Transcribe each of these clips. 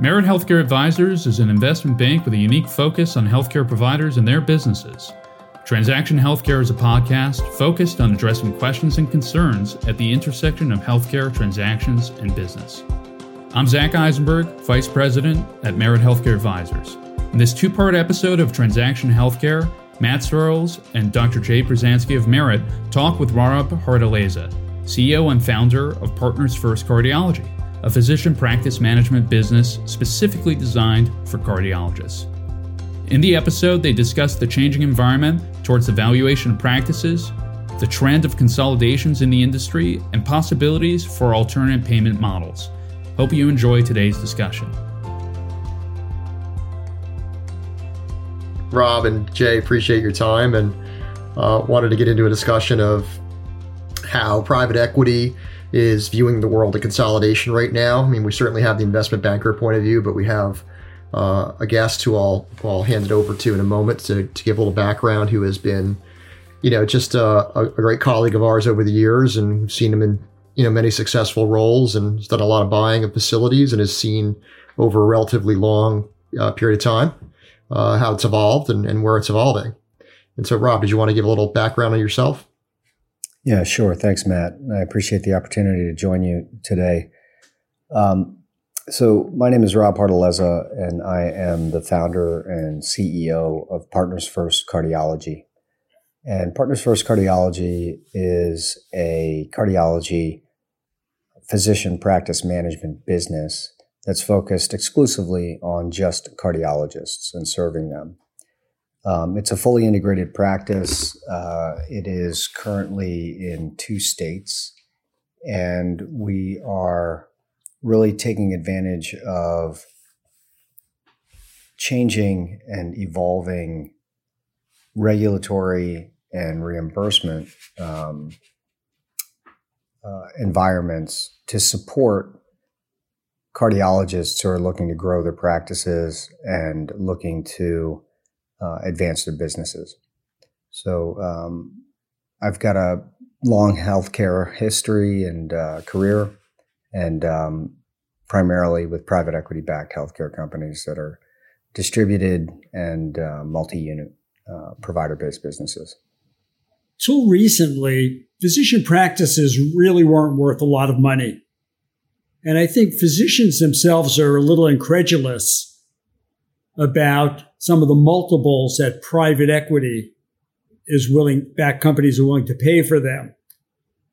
Merritt Healthcare Advisors is an investment bank with a unique focus on healthcare providers and their businesses. Transaction Healthcare is a podcast focused on addressing questions and concerns at the intersection of healthcare transactions and business. I'm Zach Eisenberg, Vice President at Merritt Healthcare Advisors. In this two part episode of Transaction Healthcare, Matt Searles and Dr. Jay Pruzansky of Merritt talk with Rob Jardaleza, CEO and founder of Partners First Cardiology a physician practice management business specifically designed for cardiologists. In the episode, they discuss the changing environment towards the valuation practices, the trend of consolidations in the industry, and possibilities for alternate payment models. Hope you enjoy today's discussion. Rob and Jay, appreciate your time and uh, wanted to get into a discussion of how private equity is viewing the world of consolidation right now. I mean, we certainly have the investment banker point of view, but we have uh, a guest who I'll, I'll hand it over to in a moment to, to give a little background, who has been, you know, just a, a great colleague of ours over the years and seen him in, you know, many successful roles and has done a lot of buying of facilities and has seen over a relatively long uh, period of time uh, how it's evolved and, and where it's evolving. And so, Rob, did you want to give a little background on yourself? Yeah, sure. Thanks, Matt. I appreciate the opportunity to join you today. Um, so, my name is Rob Jardaleza, and I am the founder and CEO of Partners First Cardiology. And Partners First Cardiology is a cardiology physician practice management business that's focused exclusively on just cardiologists and serving them. Um, it's a fully integrated practice. Uh, it is currently in two states, and we are really taking advantage of changing and evolving regulatory and reimbursement um, uh, environments to support cardiologists who are looking to grow their practices and looking to uh, advance their businesses. So um, I've got a long healthcare history and uh, career, and um, primarily with private equity backed healthcare companies that are distributed and uh, multi unit uh, provider based businesses. Till recently, physician practices really weren't worth a lot of money. And I think physicians themselves are a little incredulous about some of the multiples that private equity is willing, back companies are willing to pay for them.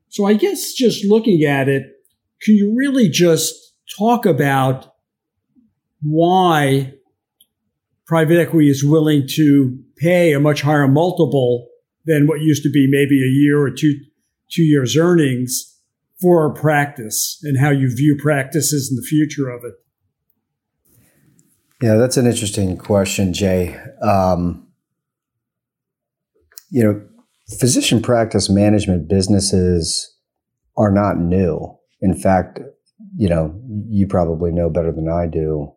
So I guess just looking at it, can you really just talk about why private equity is willing to pay a much higher multiple than what used to be maybe a year or two, two years earnings for a practice and how you view practices in the future of it? Yeah, that's an interesting question, Jay. Um, you know, physician practice management businesses are not new. In fact, you know, you probably know better than I do,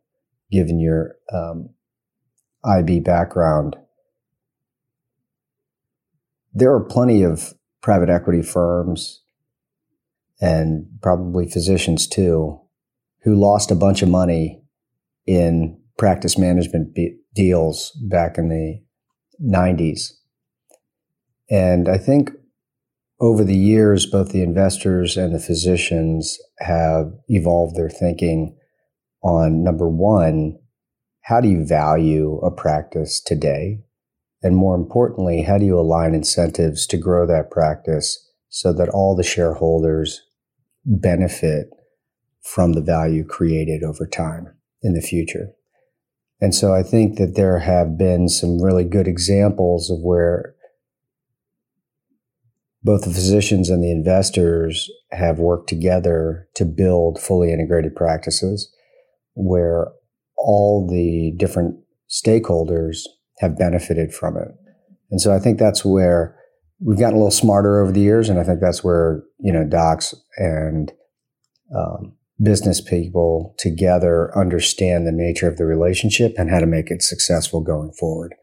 given your um, IB background. There are plenty of private equity firms and probably physicians too who lost a bunch of money in practice management be- deals back in the 90s. And I think over the years, both the investors and the physicians have evolved their thinking on number one, how do you value a practice today? And more importantly, how do you align incentives to grow that practice so that all the shareholders benefit from the value created over time in the future? And so I think that there have been some really good examples of where both the physicians and the investors have worked together to build fully integrated practices where all the different stakeholders have benefited from it. And so I think that's where we've gotten a little smarter over the years. And I think that's where, you know, docs and um, business people together understand the nature of the relationship and how to make it successful going forward.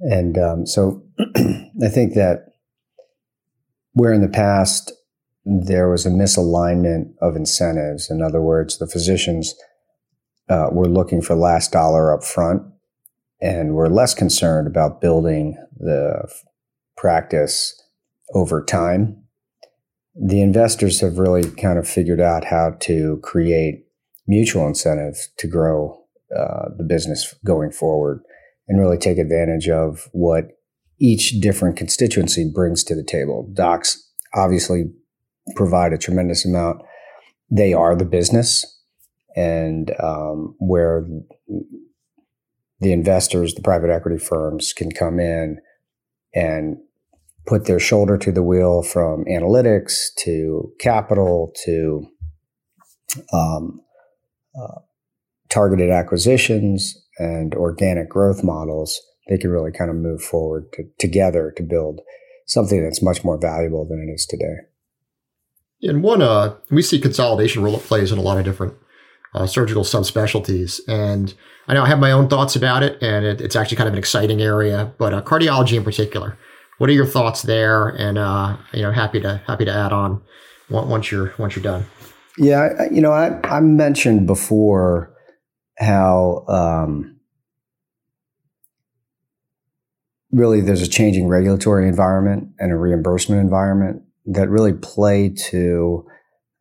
And um, so I think that where in the past there was a misalignment of incentives, in other words, the physicians uh, we're looking for last dollar up front, and we're less concerned about building the practice over time. The investors have really kind of figured out how to create mutual incentives to grow uh, the business going forward and really take advantage of what each different constituency brings to the table. Docs obviously provide a tremendous amount. They are the business, and um, where the investors, the private equity firms, can come in and put their shoulder to the wheel from analytics to capital to um, uh, targeted acquisitions and organic growth models, they can really kind of move forward to, together to build something that's much more valuable than it is today. And one, uh, we see consolidation role it plays in a lot of different uh, surgical subspecialties. And I know I have my own thoughts about it, and it, it's actually kind of an exciting area, but uh, cardiology in particular. What are your thoughts there? And uh, you know, happy to happy to add on once you're once you're done. Yeah, you know, I, I mentioned before how um, really there's a changing regulatory environment and a reimbursement environment that really play to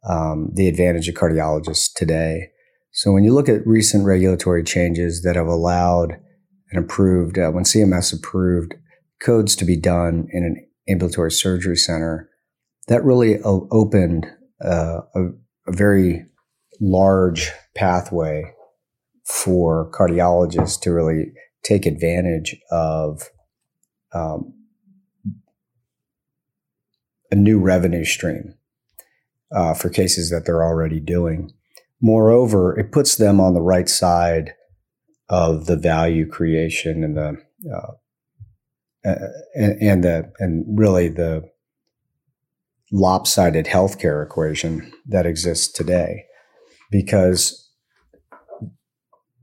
um, the advantage of cardiologists today. So when you look at recent regulatory changes that have allowed and approved, uh, when CMS approved codes to be done in an ambulatory surgery center, that really opened uh, a, a very large pathway for cardiologists to really take advantage of um, a new revenue stream uh, for cases that they're already doing. Moreover, it puts them on the right side of the value creation and the uh, and, and the and really the lopsided healthcare equation that exists today, because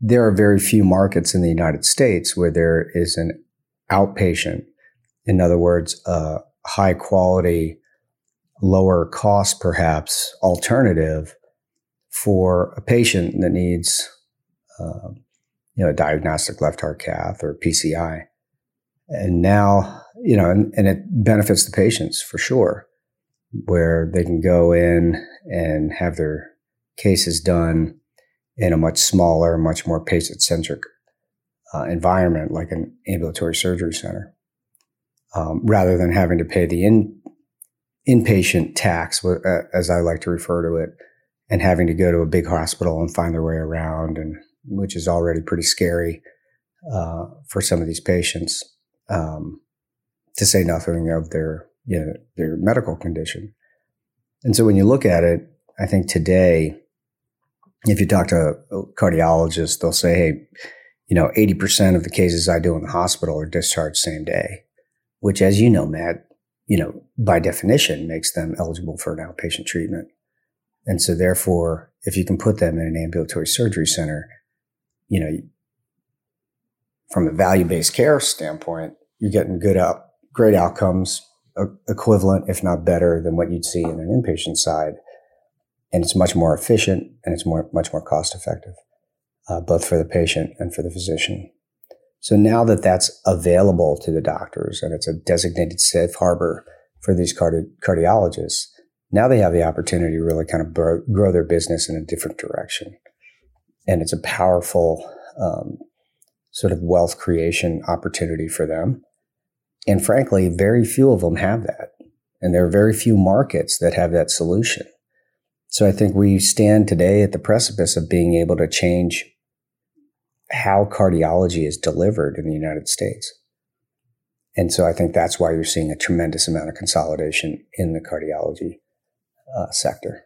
there are very few markets in the United States where there is an outpatient, in other words, a high quality, lower cost, perhaps alternative for a patient that needs, um, you know, a diagnostic left heart cath or PCI. And now, you know, and, and it benefits the patients for sure, where they can go in and have their cases done in a much smaller, much more patient centric uh, environment like an ambulatory surgery center, um, rather than having to pay the in, inpatient tax, uh, as I like to refer to it, and having to go to a big hospital and find their way around, and which is already pretty scary uh, for some of these patients. Um, to say nothing of their you know their medical condition. And so when you look at it, I think today if you talk to a cardiologist, they'll say, hey, you know, 80% of the cases I do in the hospital are discharged same day, which, as you know, Matt, you know, by definition makes them eligible for an outpatient treatment. And so, therefore, if you can put them in an ambulatory surgery center, you know, from a value based care standpoint, you're getting good out, great outcomes, equivalent, if not better, than what you'd see in an inpatient side and it's much more efficient and it's more much more cost effective, uh, both for the patient and for the physician. So now that that's available to the doctors and it's a designated safe harbor for these cardi- cardiologists, now they have the opportunity to really kind of grow, grow their business in a different direction. And it's a powerful um, sort of wealth creation opportunity for them. And frankly, very few of them have that. And there are very few markets that have that solution. So I think we stand today at the precipice of being able to change how cardiology is delivered in the United States. And so I think that's why you're seeing a tremendous amount of consolidation in the cardiology uh, sector.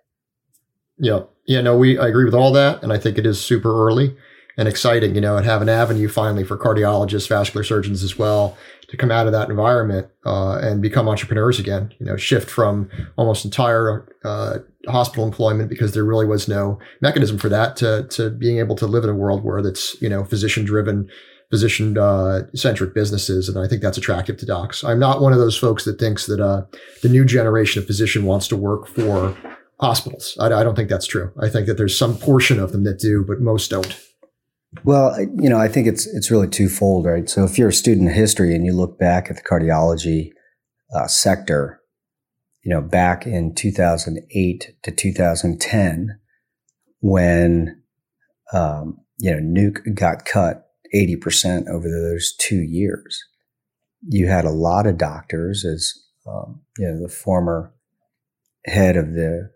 Yeah. Yeah. No, we, I agree with all that. And I think it is super early and exciting, you know, and have an avenue finally for cardiologists, vascular surgeons as well to come out of that environment uh, and become entrepreneurs again. You know, shift from almost entire uh, hospital employment because there really was no mechanism for that to to being able to live in a world where that's you know physician driven, physician uh, centric businesses, and I think that's attractive to docs. I'm not one of those folks that thinks that uh, the new generation of physician wants to work for hospitals. I, I don't think that's true. I think that there's some portion of them that do, but most don't. Well, you know, I think it's it's really twofold, right? So if you're a student of history and you look back at the cardiology uh, sector, you know, back in 2008 to 2010, when um, you know nuke got cut 80% over those two years, you had a lot of doctors, as um, you know, the former head of the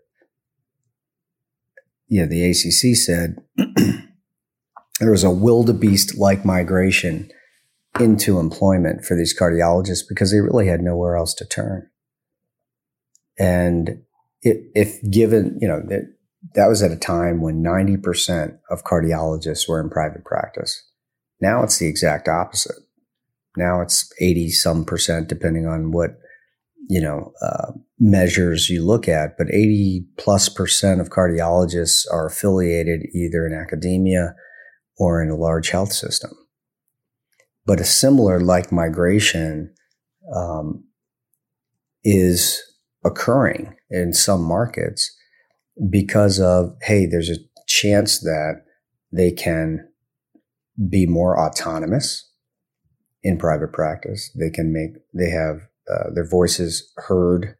you know the ACC said. There was a wildebeest like migration into employment for these cardiologists because they really had nowhere else to turn. And it, if given, you know, that, that was at a time when 90% of cardiologists were in private practice. Now it's the exact opposite. Now it's 80 some percent, depending on what, you know, uh, measures you look at. But 80 plus percent of cardiologists are affiliated either in academia or in a large health system. But a similar like migration um, is occurring in some markets because of, hey, there's a chance that they can be more autonomous in private practice. They can make, they have uh, their voices heard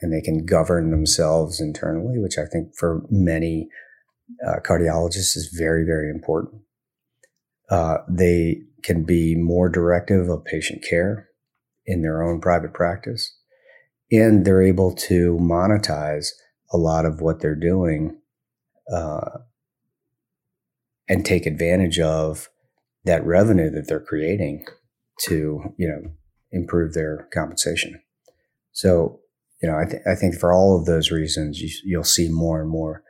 and they can govern themselves internally, which I think for many uh, cardiologists is very, very important. Uh, they can be more directive of patient care in their own private practice. And they're able to monetize a lot of what they're doing uh, and take advantage of that revenue that they're creating to, you know, improve their compensation. So, you know, I, th- I think for all of those reasons, you, you'll see more and more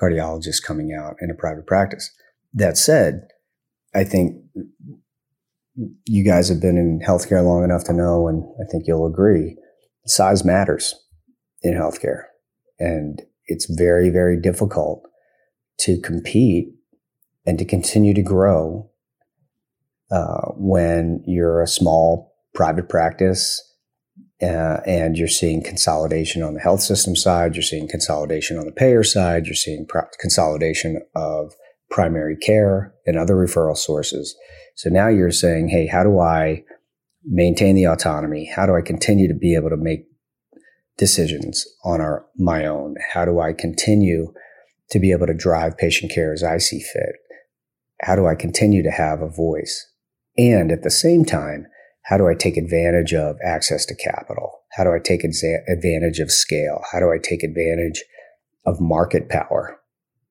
cardiologists coming out in a private practice. That said, I think you guys have been in healthcare long enough to know, and I think you'll agree, size matters in healthcare. And it's very, very difficult to compete and to continue to grow uh, when you're a small private practice uh, and you're seeing consolidation on the health system side, you're seeing consolidation on the payer side, you're seeing pro- consolidation of primary care and other referral sources. So now you're saying, hey, how do I maintain the autonomy? How do I continue to be able to make decisions on our my own? How do I continue to be able to drive patient care as I see fit? How do I continue to have a voice? And at the same time, how do I take advantage of access to capital? How do I take advantage of scale? How do I take advantage of market power?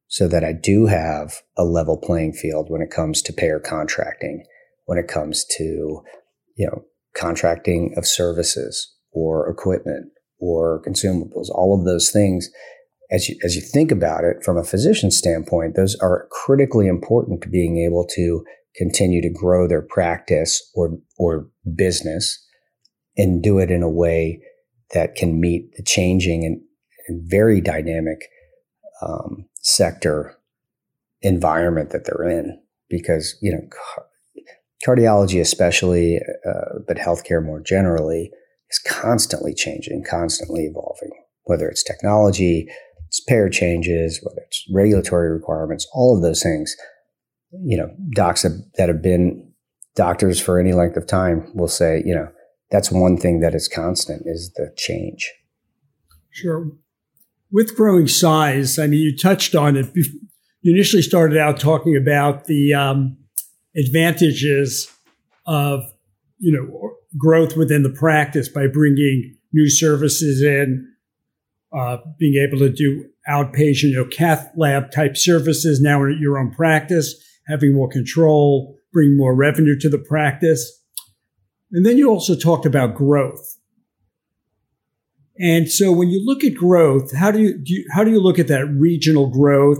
So that I do have a level playing field when it comes to payer contracting, when it comes to, you know, contracting of services or equipment or consumables, all of those things. As you, as you think about it from a physician standpoint, those are critically important to being able to continue to grow their practice or, or business and do it in a way that can meet the changing and, and very dynamic um, sector environment that they're in because you know cardiology especially uh, but healthcare more generally is constantly changing constantly evolving whether it's technology it's payer changes whether it's regulatory requirements all of those things. You know docs have, that have been doctors for any length of time will say you know that's one thing that is constant is the change. Sure with growing size, I mean, you touched on it. You initially started out talking about the um, advantages of, you know, growth within the practice by bringing new services in, uh, being able to do outpatient, you know, cath lab type services now in your own practice, having more control, bring more revenue to the practice. And then you also talked about growth. And so when you look at growth, how do you, do you, how do you look at that regional growth?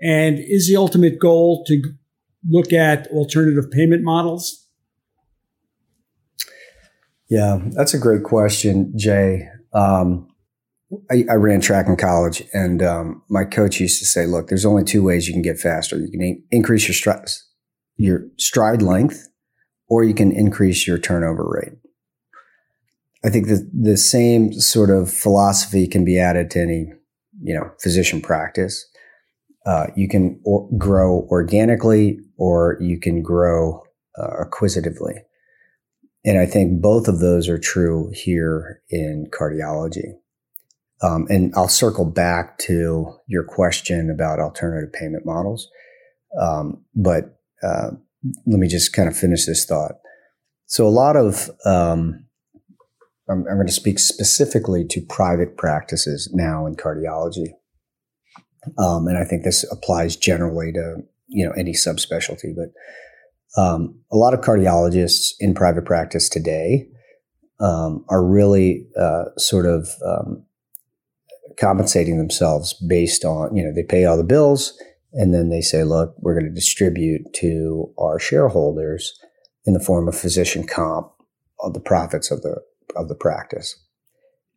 And is the ultimate goal to look at alternative payment models? Yeah, that's a great question, Jay. Um, I, I, ran track in college, and um, my coach used to say, "Look, there's only two ways you can get faster. You can in- increase your your stride length, or you can increase your turnover rate." I think the the same sort of philosophy can be added to any you know physician practice. Uh, you can or- grow organically or you can grow uh, acquisitively. And I think both of those are true here in cardiology. Um, and I'll circle back to your question about alternative payment models. Um, but uh, let me just kind of finish this thought. So, a lot of, um, I'm, I'm going to speak specifically to private practices now in cardiology. Um, and I think this applies generally to, you know, any subspecialty, but um, a lot of cardiologists in private practice today um, are really uh, sort of um, compensating themselves based on, you know, they pay all the bills and then they say, look, we're going to distribute to our shareholders in the form of physician comp of the profits of the of the practice.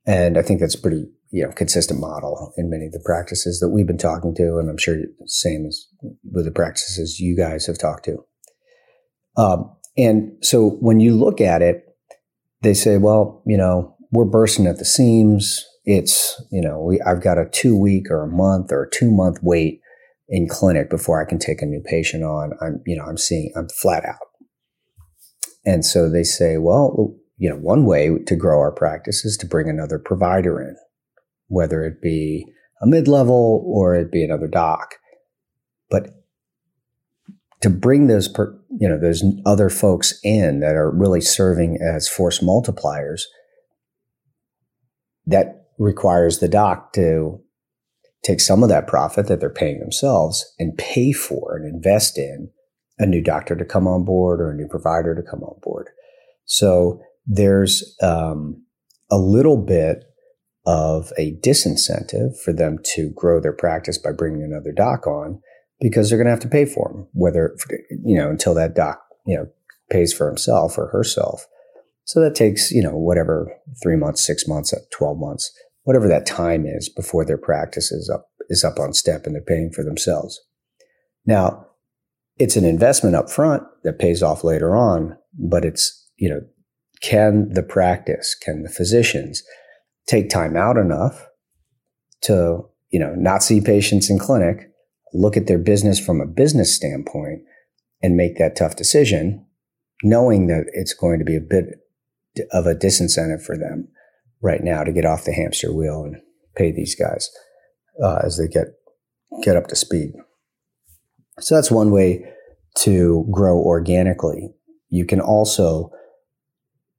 And I think that's pretty you know consistent model in many of the practices that we've been talking to, and I'm sure the same as with the practices you guys have talked to. Um, and so when you look at it, they say, well, you know, we're bursting at the seams. It's, you know, we, I've got a two week or a month or a two month wait in clinic before I can take a new patient on. I'm, you know, I'm seeing, I'm flat out. And so they say, well, you know, one way to grow our practice is to bring another provider in, whether it be a mid level or it be another doc. But to bring those, per, you know, those other folks in that are really serving as force multipliers, that requires the doc to take some of that profit that they're paying themselves and pay for and invest in a new doctor to come on board or a new provider to come on board. So there's um, a little bit of a disincentive for them to grow their practice by bringing another doc on because they're going to have to pay for them, whether, you know, until that doc, you know, pays for himself or herself. So that takes, you know, whatever, three months, six months, 12 months whatever that time is before their practice is up is up on step and they're paying for themselves. Now, it's an investment up front that pays off later on, but it's, you know, can the practice, can the physicians take time out enough to, you know, not see patients in clinic, look at their business from a business standpoint and make that tough decision, knowing that it's going to be a bit of a disincentive for them right now to get off the hamster wheel and pay these guys uh, as they get get up to speed. So that's one way to grow organically. You can also,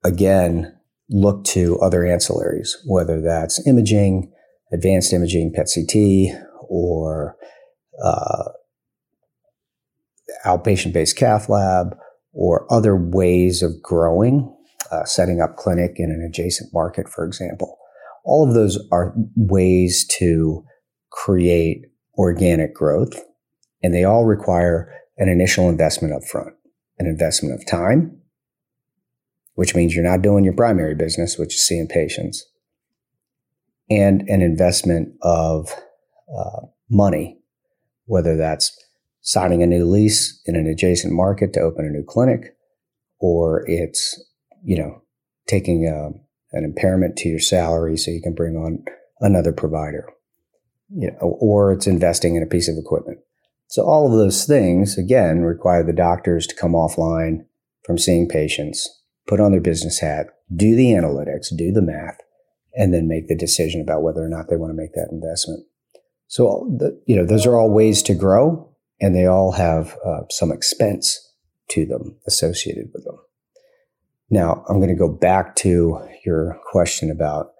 again, look to other ancillaries, whether that's imaging, advanced imaging, PET CT, or uh, outpatient based cath lab, or other ways of growing uh, setting up clinic in an adjacent market, for example. All of those are ways to create organic growth, and they all require an initial investment up front, an investment of time, which means you're not doing your primary business, which is seeing patients, and an investment of uh, money, whether that's signing a new lease in an adjacent market to open a new clinic, or it's you know, taking a, um, an impairment to your salary so you can bring on another provider, you know, or it's investing in a piece of equipment. So all of those things, again, require the doctors to come offline from seeing patients, put on their business hat, do the analytics, do the math, and then make the decision about whether or not they want to make that investment. So, the, you know, those are all ways to grow, and they all have uh, some expense to them associated with them. Now, I'm going to go back to your question about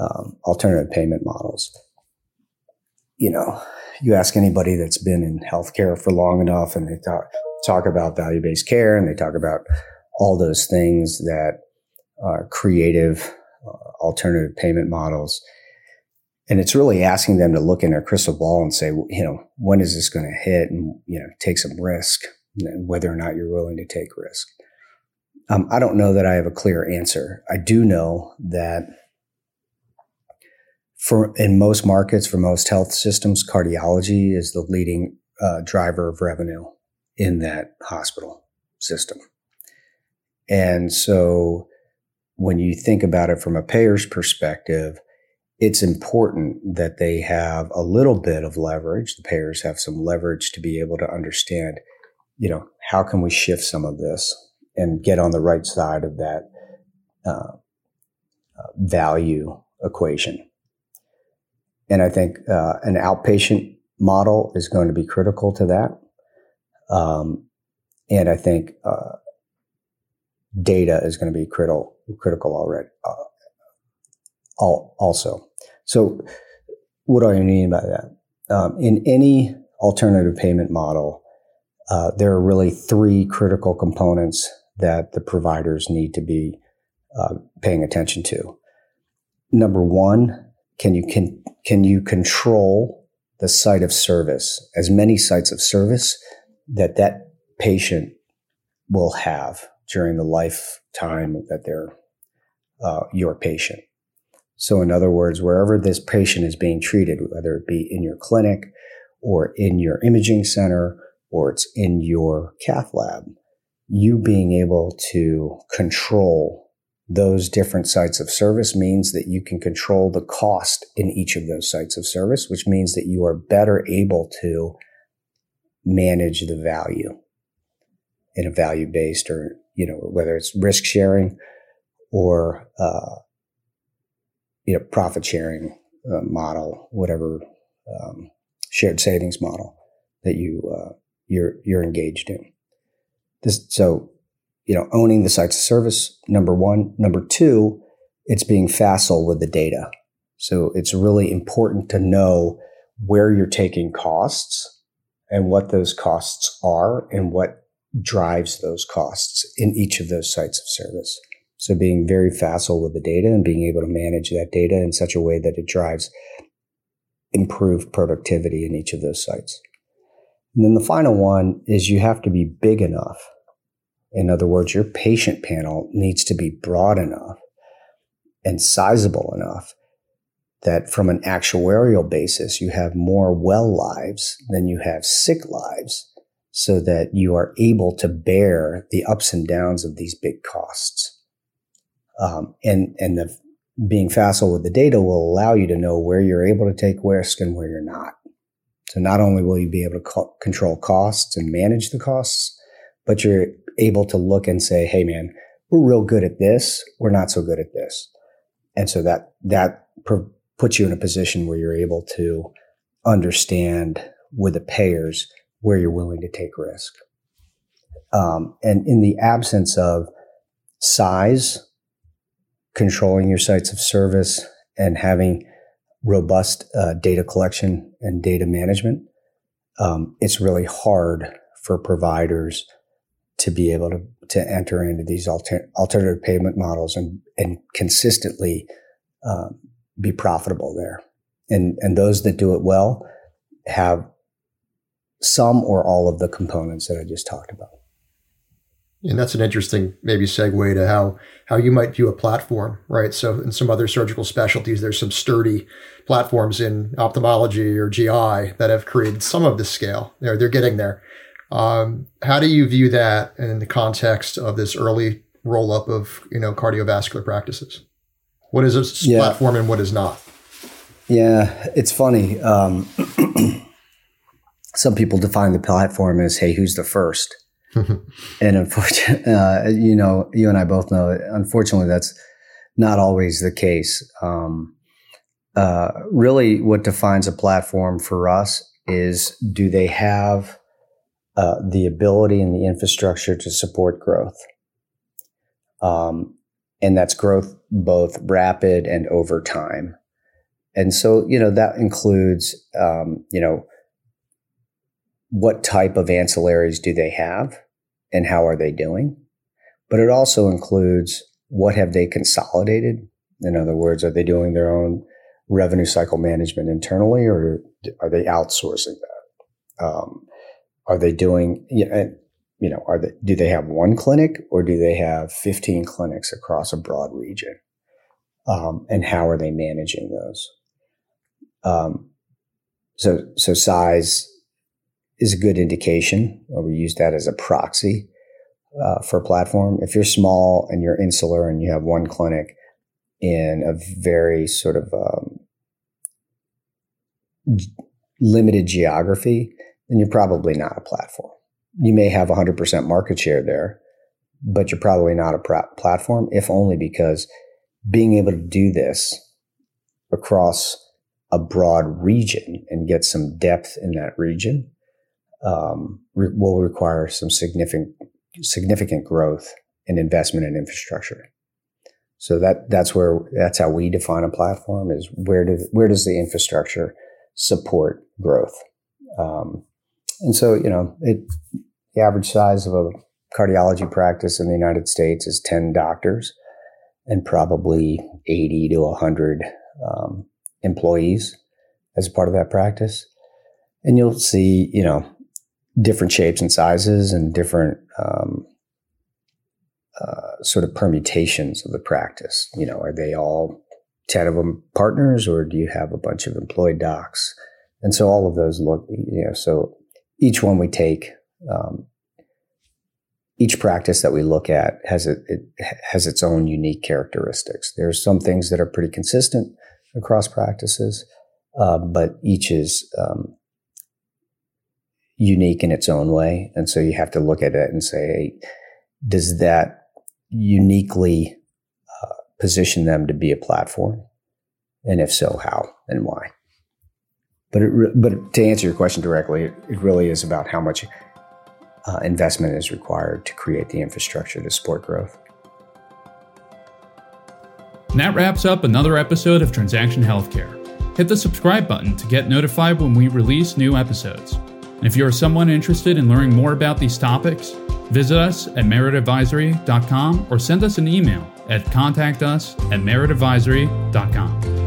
um, alternative payment models. You know, you ask anybody that's been in healthcare for long enough, and they talk talk about value based care, and they talk about all those things that are creative uh, alternative payment models. And it's really asking them to look in their crystal ball and say, you know, when is this going to hit, and you know, take some risk, whether or not you're willing to take risk. Um, I don't know that I have a clear answer. I do know that for in most markets, for most health systems, cardiology is the leading uh, driver of revenue in that hospital system. And so when you think about it from a payer's perspective, it's important that they have a little bit of leverage. The payers have some leverage to be able to understand you know, how can we shift some of this and get on the right side of that uh, uh, value equation? And I think uh, an outpatient model is going to be critical to that. Um, and I think uh, data is going to be critical critical already. Uh, also, so what do I mean by that? Um, in any alternative payment model, uh, there are really three critical components that the providers need to be uh, paying attention to. Number one, can you can can you control the site of service, as many sites of service that that patient will have during the lifetime that they're uh, your patient. So, in other words, wherever this patient is being treated, whether it be in your clinic or in your imaging center or it's in your cath lab, you being able to control those different sites of service means that you can control the cost in each of those sites of service, which means that you are better able to manage the value in a value based or, you know, whether it's risk sharing or, uh, you know, profit sharing uh, model, whatever um, shared savings model that you uh, you're you're engaged in. This so you know, owning the sites of service, number one. Number two, it's being facile with the data. So it's really important to know where you're taking costs and what those costs are and what drives those costs in each of those sites of service. So being very facile with the data and being able to manage that data in such a way that it drives improved productivity in each of those sites. And then the final one is you have to be big enough in other words, your patient panel needs to be broad enough and sizable enough that from an actuarial basis, you have more well lives than you have sick lives so that you are able to bear the ups and downs of these big costs. Um, and, and the being facile with the data will allow you to know where you're able to take risk and where you're not. So not only will you be able to co- control costs and manage the costs, but you're able to look and say, Hey man, we're real good at this. We're not so good at this. And so that, that puts you in a position where you're able to understand with the payers where you're willing to take risk. Um, and in the absence of size, controlling your sites of service and having robust uh, data collection and data management, um, it's really hard for providers to be able to, to enter into these alter, alternative payment models and, and consistently um, be profitable there. And, and those that do it well have some or all of the components that I just talked about. And that's an interesting maybe segue to how how you might view a platform, right? So in some other surgical specialties, there's some sturdy platforms in ophthalmology or GI that have created some of this scale. They're they're getting there. Um, how do you view that in the context of this early roll up of you know cardiovascular practices? What is a yeah. platform and what is not? Yeah, it's funny. Um, some people define the platform as, "Hey, who's the first? and unfortunately, uh, you know, you and I both know, unfortunately, that's not always the case. Um, uh, really, what defines a platform for us is do they have uh, the ability and the infrastructure to support growth. Um, and that's growth both rapid and over time. And so, you know, that includes, um, you know, what type of ancillaries do they have and how are they doing? But it also includes what have they consolidated? In other words, are they doing their own revenue cycle management internally or are they outsourcing that? Um, are they doing, you know, are they, do they have one clinic or do they have 15 clinics across a broad region? Um, and how are they managing those? Um, so, so size is a good indication, or we use that as a proxy uh, for a platform. If you're small and you're insular and you have one clinic in a very sort of um, limited geography, then you're probably not a platform. you may have 100% market share there, but you're probably not a pr- platform, if only because being able to do this across a broad region and get some depth in that region um, re- will require some significant significant growth and investment in infrastructure. So that that's where that's how we define a platform is where do where does the infrastructure support growth? Um, and so you know it the average size of a cardiology practice in the United States is ten doctors and probably eighty to hundred um, employees as part of that practice. And you'll see you know different shapes and sizes and different um, uh, sort of permutations of the practice. You know, are they all 10 of them partners or do you have a bunch of employed docs? And so all of those look, you know, so each one we take, um, each practice that we look at has a, it has its own unique characteristics. There's some things that are pretty consistent across practices, uh, but each is um, unique in its own way. And so you have to look at it and say, does that uniquely uh, position them to be a platform? And if so, how and why? But re- but to answer your question directly, it, it really is about how much uh, investment is required to create the infrastructure to support growth. And that wraps up another episode of Transaction Healthcare. Hit the subscribe button to get notified when we release new episodes. And if you are someone interested in learning more about these topics, visit us at meritadvisory.com or send us an email at contactus at meritadvisory.com.